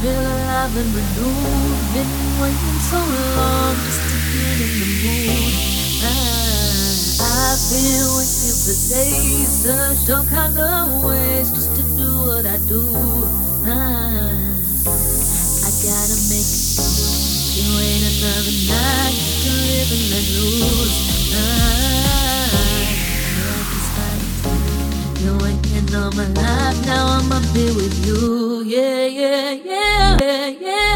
feel alive and renewed. Been waiting so long just to get in the mood. I, I've been waiting for days, searched all kinds of ways just to do what I do. I, I gotta make it. Can't wait another night just to live and let loose. I, I'm alive now. I'ma be with you. Yeah, yeah, yeah, yeah, yeah.